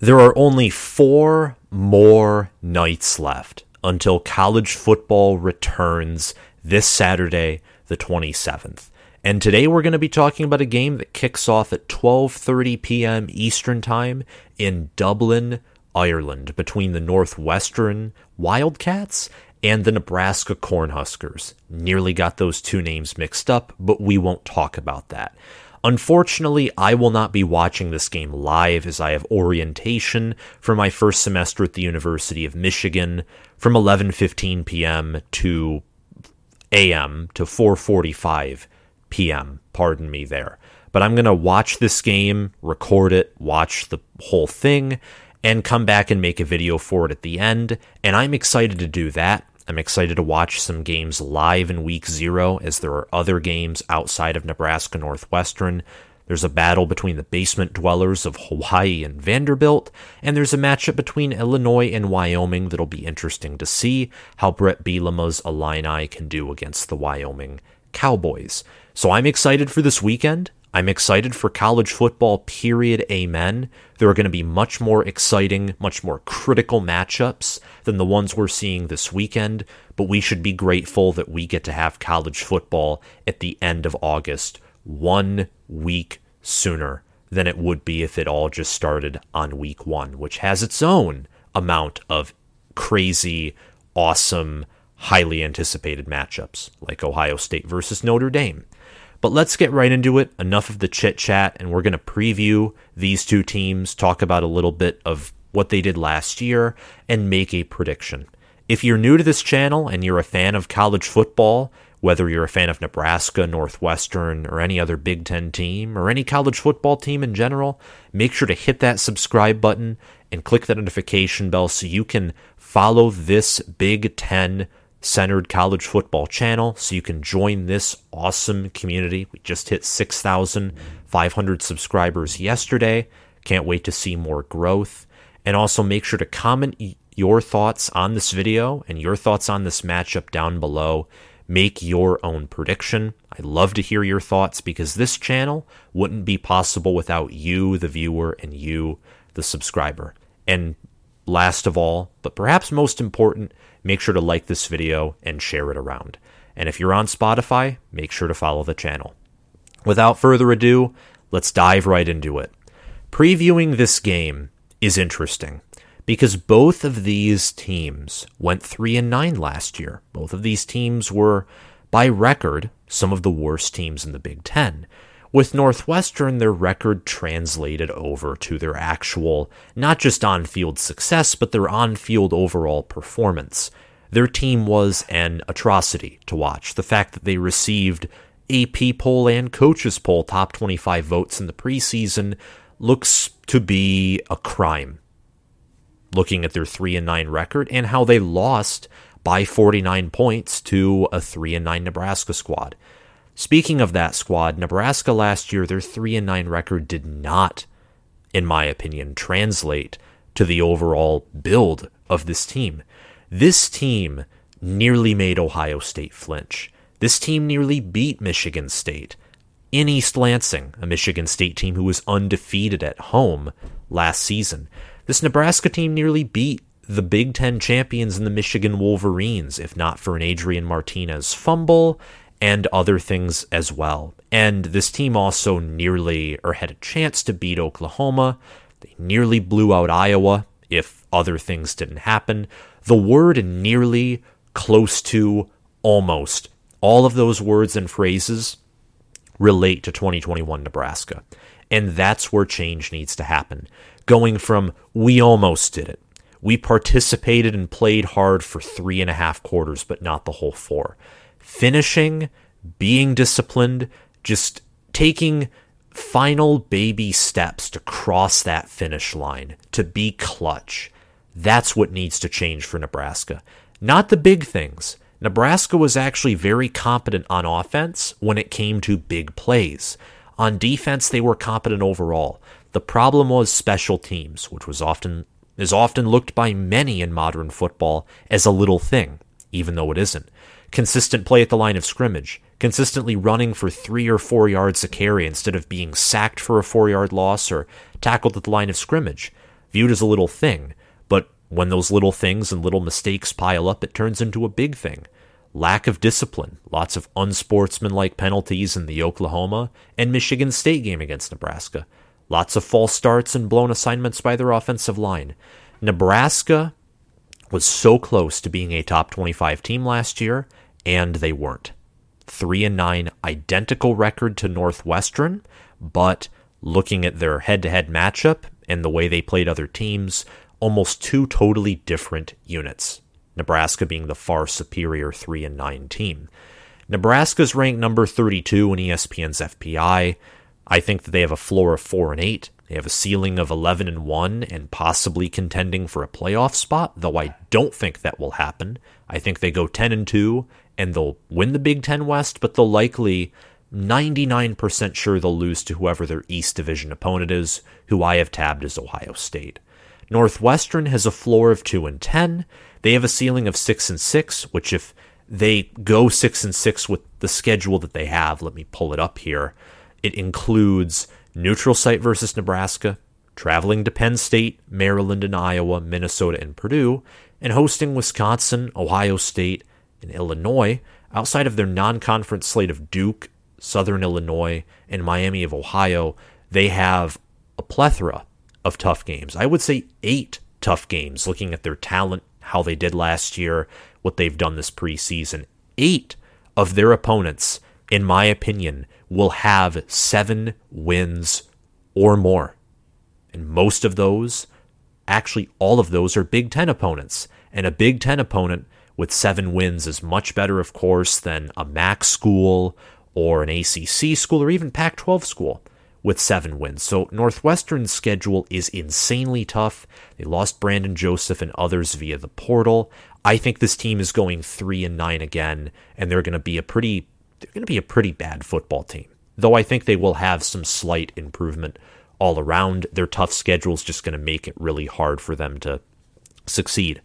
There are only four more nights left until college football returns this Saturday, the 27th. And today we're going to be talking about a game that kicks off at 12:30 p.m. Eastern Time in Dublin, Ireland, between the Northwestern Wildcats and the Nebraska Cornhuskers. Nearly got those two names mixed up, but we won't talk about that. Unfortunately, I will not be watching this game live as I have orientation for my first semester at the University of Michigan from 11:15 p.m. to a.m. to 4:45 p.m. Pardon me there. But I'm going to watch this game, record it, watch the whole thing and come back and make a video for it at the end, and I'm excited to do that. I'm excited to watch some games live in week zero, as there are other games outside of Nebraska Northwestern. There's a battle between the basement dwellers of Hawaii and Vanderbilt, and there's a matchup between Illinois and Wyoming that'll be interesting to see how Bret Bielema's Illini can do against the Wyoming Cowboys. So I'm excited for this weekend. I'm excited for college football, period. Amen. There are going to be much more exciting, much more critical matchups than the ones we're seeing this weekend, but we should be grateful that we get to have college football at the end of August, one week sooner than it would be if it all just started on week one, which has its own amount of crazy, awesome, highly anticipated matchups, like Ohio State versus Notre Dame. But let's get right into it. Enough of the chit chat, and we're going to preview these two teams, talk about a little bit of what they did last year, and make a prediction. If you're new to this channel and you're a fan of college football, whether you're a fan of Nebraska, Northwestern, or any other Big Ten team, or any college football team in general, make sure to hit that subscribe button and click that notification bell so you can follow this Big Ten centered college football channel so you can join this awesome community. We just hit 6,500 subscribers yesterday. Can't wait to see more growth. And also make sure to comment your thoughts on this video and your thoughts on this matchup down below. Make your own prediction. I'd love to hear your thoughts because this channel wouldn't be possible without you, the viewer, and you, the subscriber. And last of all, but perhaps most important, make sure to like this video and share it around. And if you're on Spotify, make sure to follow the channel. Without further ado, let's dive right into it. Previewing this game is interesting because both of these teams went 3 and 9 last year. Both of these teams were by record some of the worst teams in the Big 10. With Northwestern, their record translated over to their actual, not just on field success, but their on field overall performance. Their team was an atrocity to watch. The fact that they received AP poll and coaches poll top 25 votes in the preseason looks to be a crime. Looking at their 3 and 9 record and how they lost by 49 points to a 3 and 9 Nebraska squad. Speaking of that squad, Nebraska last year, their 3 and 9 record did not, in my opinion, translate to the overall build of this team. This team nearly made Ohio State flinch. This team nearly beat Michigan State in East Lansing, a Michigan State team who was undefeated at home last season. This Nebraska team nearly beat the Big Ten champions in the Michigan Wolverines, if not for an Adrian Martinez fumble and other things as well. And this team also nearly or had a chance to beat Oklahoma. They nearly blew out Iowa if other things didn't happen. The word nearly, close to, almost, all of those words and phrases relate to 2021 Nebraska. And that's where change needs to happen. Going from we almost did it. We participated and played hard for three and a half quarters, but not the whole four finishing, being disciplined, just taking final baby steps to cross that finish line, to be clutch. That's what needs to change for Nebraska. Not the big things. Nebraska was actually very competent on offense when it came to big plays. On defense, they were competent overall. The problem was special teams, which was often is often looked by many in modern football as a little thing, even though it isn't consistent play at the line of scrimmage, consistently running for three or four yards a carry instead of being sacked for a four yard loss or tackled at the line of scrimmage. viewed as a little thing, but when those little things and little mistakes pile up, it turns into a big thing. Lack of discipline, lots of unsportsmanlike penalties in the Oklahoma and Michigan State game against Nebraska, lots of false starts and blown assignments by their offensive line. Nebraska was so close to being a top 25 team last year, and they weren't. 3 and 9 identical record to Northwestern, but looking at their head-to-head matchup and the way they played other teams, almost two totally different units. Nebraska being the far superior 3 and 9 team. Nebraska's ranked number 32 in ESPN's FPI. I think that they have a floor of 4 and 8. They have a ceiling of 11 and 1 and possibly contending for a playoff spot, though I don't think that will happen. I think they go 10 and 2 and they'll win the Big 10 West, but they'll likely 99% sure they'll lose to whoever their East Division opponent is, who I have tabbed as Ohio State. Northwestern has a floor of 2 and 10. They have a ceiling of 6 and 6, which if they go 6 and 6 with the schedule that they have, let me pull it up here. It includes neutral site versus Nebraska, traveling to Penn State, Maryland and Iowa, Minnesota and Purdue, and hosting Wisconsin, Ohio State, and Illinois outside of their non-conference slate of Duke, Southern Illinois, and Miami of Ohio. They have a plethora of tough games. I would say 8 tough games looking at their talent, how they did last year, what they've done this preseason. 8 of their opponents in my opinion, will have seven wins or more. And most of those, actually, all of those are Big Ten opponents. And a Big Ten opponent with seven wins is much better, of course, than a MAC school or an ACC school or even Pac 12 school with seven wins. So Northwestern's schedule is insanely tough. They lost Brandon Joseph and others via the portal. I think this team is going three and nine again, and they're going to be a pretty they're going to be a pretty bad football team. Though I think they will have some slight improvement all around. Their tough schedule is just going to make it really hard for them to succeed.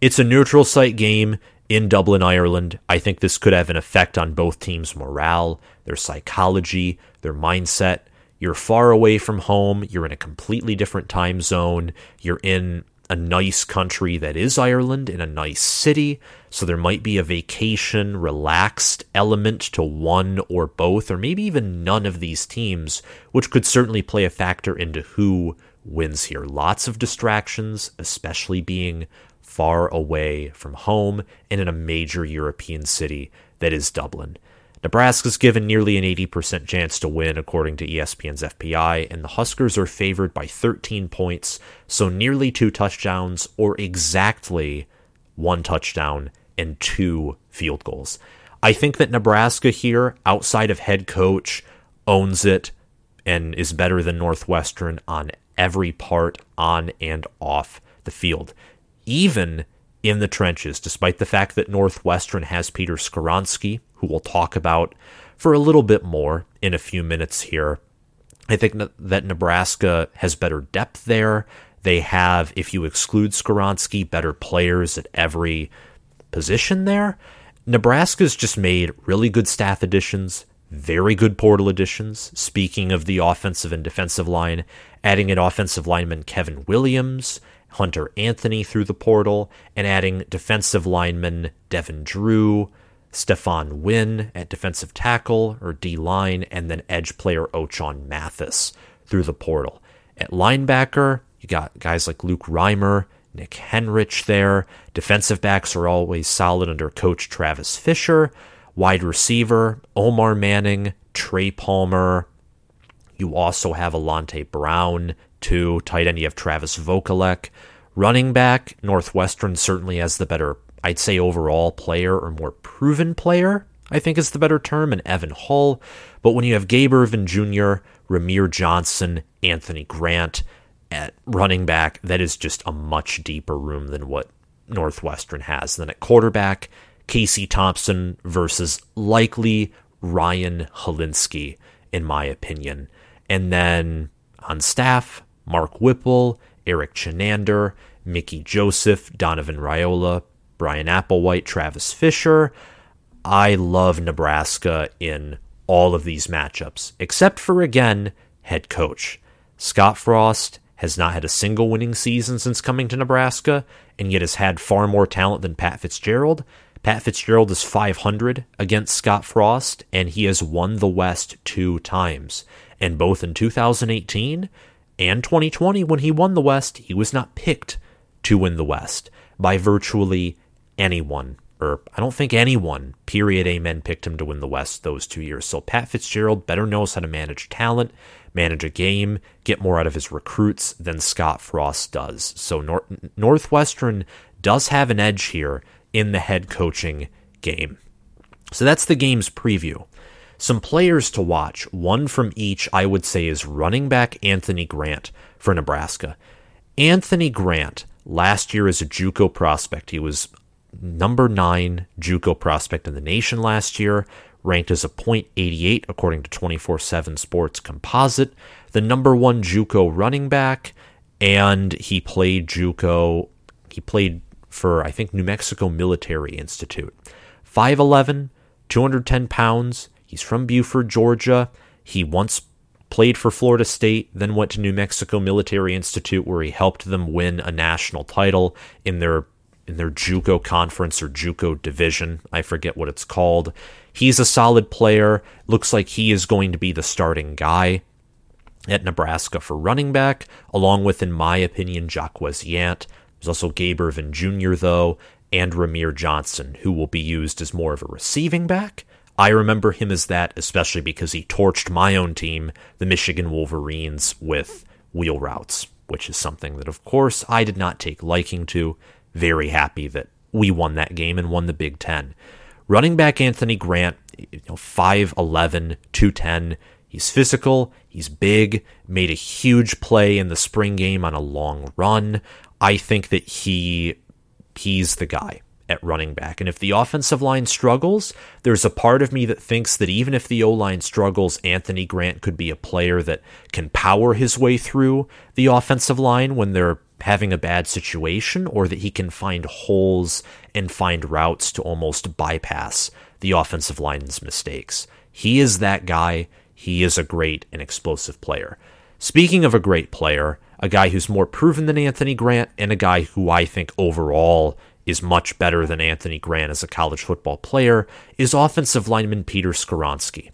It's a neutral site game in Dublin, Ireland. I think this could have an effect on both teams' morale, their psychology, their mindset. You're far away from home. You're in a completely different time zone. You're in a nice country that is Ireland in a nice city. So there might be a vacation, relaxed element to one or both, or maybe even none of these teams, which could certainly play a factor into who wins here. Lots of distractions, especially being far away from home and in a major European city that is Dublin. Nebraska's given nearly an 80% chance to win, according to ESPN's FPI, and the Huskers are favored by 13 points, so nearly two touchdowns, or exactly one touchdown and two field goals. I think that Nebraska here, outside of head coach, owns it and is better than Northwestern on every part on and off the field. Even in the trenches, despite the fact that Northwestern has Peter Skoronski, who we'll talk about for a little bit more in a few minutes here. I think that Nebraska has better depth there. They have, if you exclude Skoronski, better players at every position there. Nebraska's just made really good staff additions, very good portal additions. Speaking of the offensive and defensive line, adding an offensive lineman Kevin Williams, Hunter Anthony through the portal, and adding defensive lineman Devin Drew, Stephon Wynn at defensive tackle or D line, and then edge player Ochaun Mathis through the portal. At linebacker, you got guys like Luke Reimer, Nick Henrich there. Defensive backs are always solid under coach Travis Fisher. Wide receiver, Omar Manning, Trey Palmer. You also have Alante Brown, too. Tight end, you have Travis Vokolek. Running back, Northwestern certainly has the better, I'd say, overall player or more proven player, I think is the better term, and Evan Hull. But when you have Gabe Ervin Jr., Rahmir Johnson, Anthony Grant at running back, that is just a much deeper room than what Northwestern has. Then at quarterback, Casey Thompson versus likely Ryan Hilinski, in my opinion. And then on staff, Mark Whipple, Erik Chinander, Mickey Joseph, Donovan Raiola, Bryan Applewhite, Travis Fisher. I love Nebraska in all of these matchups, except for, again, head coach. Scott Frost has not had a single winning season since coming to Nebraska, and yet has had far more talent than Pat Fitzgerald. Pat Fitzgerald is 500 against Scott Frost, and he has won the West two times. And both in 2018 and 2020, when he won the West, he was not picked to win the West by virtually anyone. Or I don't think anyone, period, amen, picked him to win the West those two years. So Pat Fitzgerald better knows how to manage talent manage a game, get more out of his recruits than Scott Frost does. So Nor- Northwestern does have an edge here in the head coaching game. So that's the game's preview. Some players to watch, one from each, I would say, is running back Anthony Grant for Nebraska. Anthony Grant, last year as a Juco prospect, he was number nine Juco prospect in the nation last year ranked as a .88 according to 24/7 Sports Composite, the number 1 JUCO running back, and he played JUCO. He played for I think New Mexico Military Institute. 5'11, 210 pounds. He's from Buford, Georgia. He once played for Florida State, then went to New Mexico Military Institute where he helped them win a national title in their in their JUCO conference or JUCO division. I forget what it's called. He's a solid player. Looks like he is going to be the starting guy at Nebraska for running back, along with, in my opinion, Jaquez Yant. There's also Gabe Ervin Jr., though, and Rahmir Johnson, who will be used as more of a receiving back. I remember him as that, especially because he torched my own team, the Michigan Wolverines, with wheel routes, which is something that, of course, I did not take liking to. Very happy that we won that game and won the Big Ten. Running back Anthony Grant, you know, 5'11, 210. He's physical, he's big, made a huge play in the spring game on a long run. I think that he he's the guy at running back. And if the offensive line struggles, there's a part of me that thinks that even if the O line struggles, Anthony Grant could be a player that can power his way through the offensive line when they're having a bad situation or that he can find holes and find routes to almost bypass the offensive line's mistakes. He is that guy. He is a great and explosive player. Speaking of a great player, a guy who's more proven than Anthony Grant and a guy who I think overall is much better than Anthony Grant as a college football player is offensive lineman Peter Skoronski,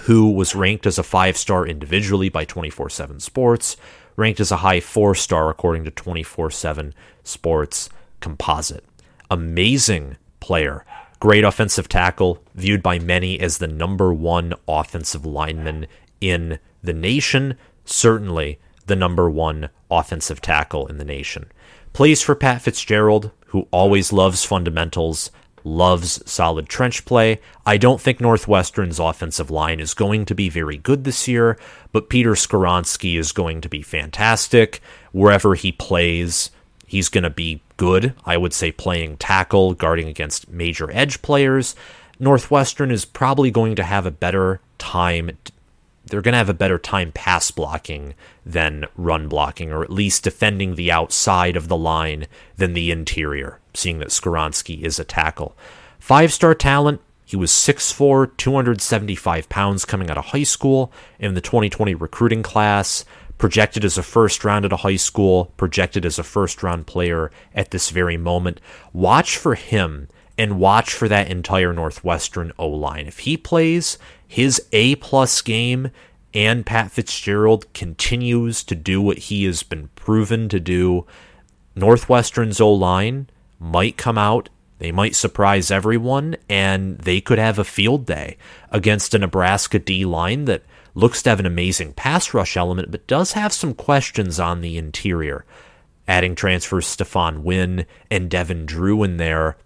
who was ranked as a five star individually by 24 7 Sports, ranked as a high four star according to 24 7 Sports Composite. Amazing player. Great offensive tackle, viewed by many as the number one offensive lineman in the nation. Certainly the number one offensive tackle in the nation. Plays for Pat Fitzgerald, who always loves fundamentals, loves solid trench play. I don't think Northwestern's offensive line is going to be very good this year, but Peter Skoronski is going to be fantastic. Wherever he plays, he's going to be good. I would say playing tackle, guarding against major edge players. Northwestern is probably going to have a better time. They're going to have a better time pass blocking than run blocking, or at least defending the outside of the line than the interior seeing that Skoronski is a tackle. Five star talent. He was 6'4, 275 pounds coming out of high school in the 2020 recruiting class. Projected as a first round at a high school, projected as a first round player at this very moment. Watch for him and watch for that entire Northwestern O line. If he plays his A plus game and Pat Fitzgerald continues to do what he has been proven to do, Northwestern's O line might come out. They might surprise everyone, and they could have a field day against a Nebraska D line that looks to have an amazing pass rush element, but does have some questions on the interior. Adding transfers Stephon Wynn and Devin Drew in there.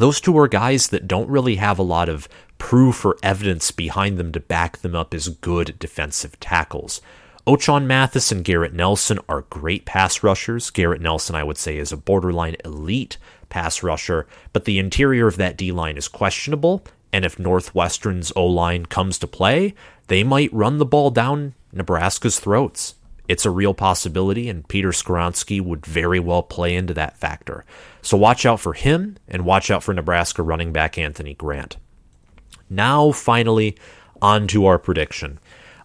Those two are guys that don't really have a lot of proof or evidence behind them to back them up as good defensive tackles. Ochaun Mathis and Garrett Nelson are great pass rushers. Garrett Nelson, I would say, is a borderline elite pass rusher, but the interior of that D line is questionable. And if Northwestern's O line comes to play, they might run the ball down Nebraska's throats. It's a real possibility, and Peter Skoronski would very well play into that factor. So watch out for him and watch out for Nebraska running back Anthony Grant. Now, finally, on to our prediction.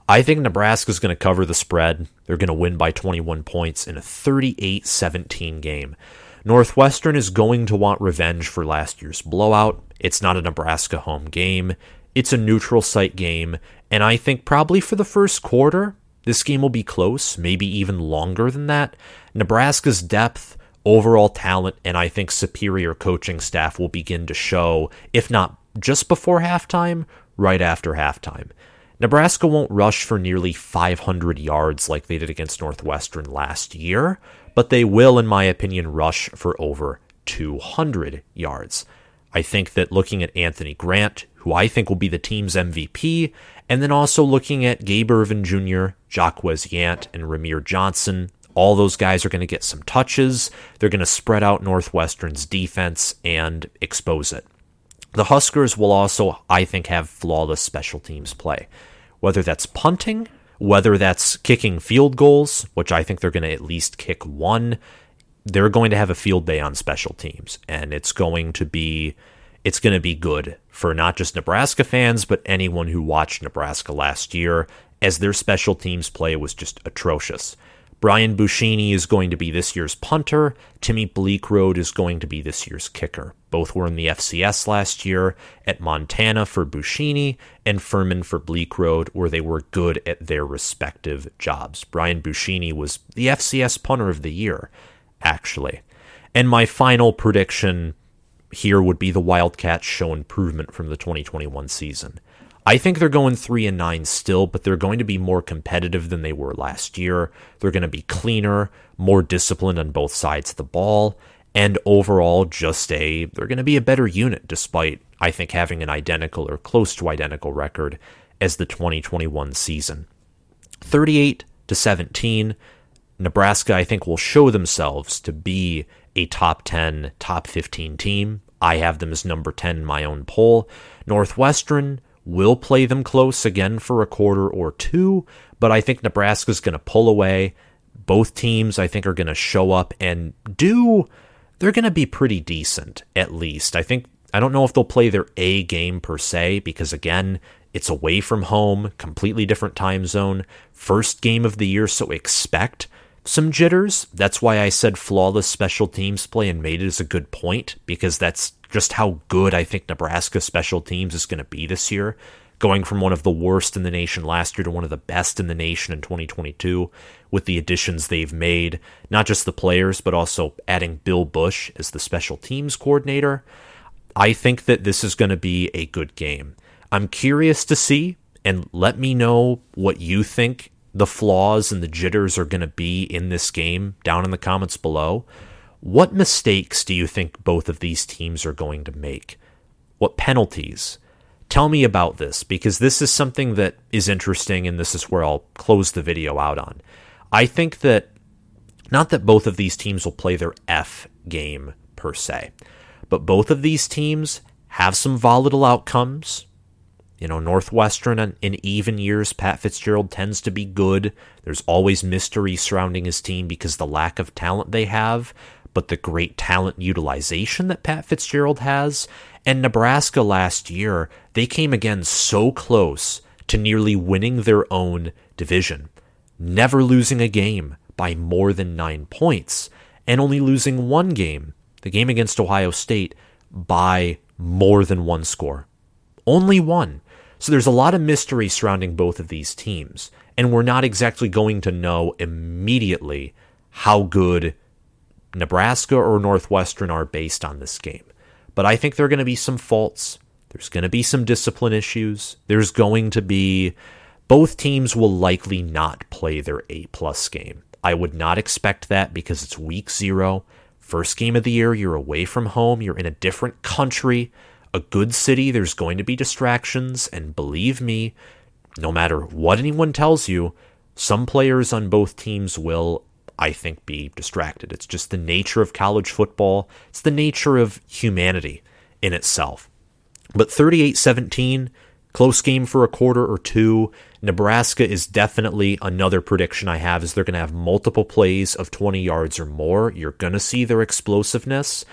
I think Nebraska's going to cover the spread. They're going to win by 21 points in a 38 17 game. Northwestern is going to want revenge for last year's blowout. It's not a Nebraska home game, it's a neutral site game. And I think probably for the first quarter, this game will be close, maybe even longer than that. Nebraska's depth, overall talent, and I think superior coaching staff will begin to show, if not just before halftime, right after halftime. Nebraska won't rush for nearly 500 yards like they did against Northwestern last year, but they will, in my opinion, rush for over 200 yards. I think that looking at Anthony Grant, who I think will be the team's MVP, and then also looking at Gabe Ervin Jr., Jaquez Yant, and Rahmir Johnson, all those guys are going to get some touches. They're going to spread out Northwestern's defense and expose it. The Huskers will also, I think, have flawless special teams play. Whether that's punting, whether that's kicking field goals, which I think they're going to at least kick one, they're going to have a field day on special teams. And it's going to be it's going to be good for not just Nebraska fans, but anyone who watched Nebraska last year, as their special teams play was just atrocious. Brian Buschini is going to be this year's punter. Timmy Bleekrode is going to be this year's kicker. Both were in the FCS last year at Montana for Buschini and Furman for Bleekrode, where they were good at their respective jobs. Brian Buschini was the FCS punter of the year, actually. And my final prediction here would be the Wildcats show improvement from the 2021 season. I think they're going 3 and 9 still, but they're going to be more competitive than they were last year. They're going to be cleaner, more disciplined on both sides of the ball, and overall just a they're going to be a better unit despite I think having an identical or close to identical record as the 2021 season. 38 to 17, Nebraska I think will show themselves to be a top 10, top 15 team. I have them as number 10 in my own poll. Northwestern will play them close again for a quarter or two, but I think Nebraska's going to pull away. Both teams, I think, are going to show up and do. They're going to be pretty decent, at least. I think. I don't know if they'll play their A game per se, because again, it's away from home, completely different time zone, first game of the year, so expect some jitters. That's why I said flawless special teams play and made it as a good point, because that's just how good I think Nebraska special teams is going to be this year, going from one of the worst in the nation last year to one of the best in the nation in 2022 with the additions they've made, not just the players, but also adding Bill Busch as the special teams coordinator. I think that this is going to be a good game. I'm curious to see, and let me know what you think the flaws and the jitters are going to be in this game down in the comments below. What mistakes do you think both of these teams are going to make? What penalties? Tell me about this because this is something that is interesting and this is where I'll close the video out on. I think that not that both of these teams will play their F game per se, but both of these teams have some volatile outcomes. You know, Northwestern in even years, Pat Fitzgerald tends to be good. There's always mystery surrounding his team because the lack of talent they have but the great talent utilization that Pat Fitzgerald has. And Nebraska last year, they came again so close to nearly winning their own division, never losing a game by more than nine points, and only losing one game, the game against Ohio State, by more than one score. Only one. So there's a lot of mystery surrounding both of these teams, and we're not exactly going to know immediately how good Nebraska or Northwestern are based on this game. But I think there are going to be some faults. There's going to be some discipline issues. There's going to be both teams will likely not play their A plus game. I would not expect that because it's week zero. First game of the year, you're away from home, you're in a different country, a good city, there's going to be distractions, and believe me, no matter what anyone tells you, some players on both teams will I think, be distracted. It's just the nature of college football, it's the nature of humanity in itself. But 38 17, close game for a quarter or two. Nebraska is definitely another prediction I have is they're going to have multiple plays of 20 yards or more. You're going to see their explosiveness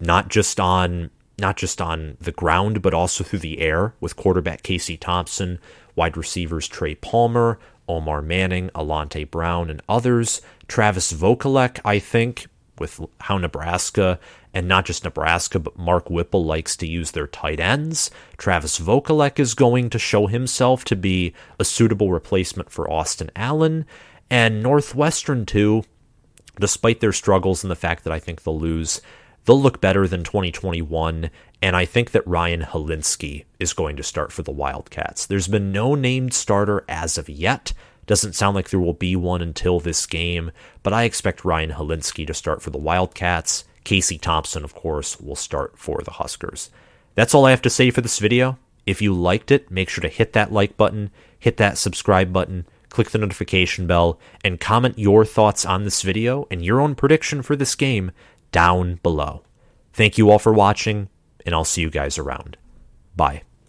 not just on not just on the ground but also through the air with quarterback Casey Thompson wide receivers Trey Palmer, Omar Manning, Alante Brown, and others. Travis Vokolek, I think, with how Nebraska, and not just Nebraska, but Mark Whipple likes to use their tight ends. Travis Vokolek is going to show himself to be a suitable replacement for Austin Allen. And Northwestern, too, despite their struggles and the fact that I think they'll lose, they'll look better than 2021. And I think that Ryan Hilinski is going to start for the Wildcats. There's been no named starter as of yet. Doesn't sound like there will be one until this game, but I expect Ryan Hilinski to start for the Wildcats. Casey Thompson, of course, will start for the Huskers. That's all I have to say for this video. If you liked it, make sure to hit that like button, hit that subscribe button, click the notification bell, and comment your thoughts on this video and your own prediction for this game down below. Thank you all for watching, and I'll see you guys around. Bye.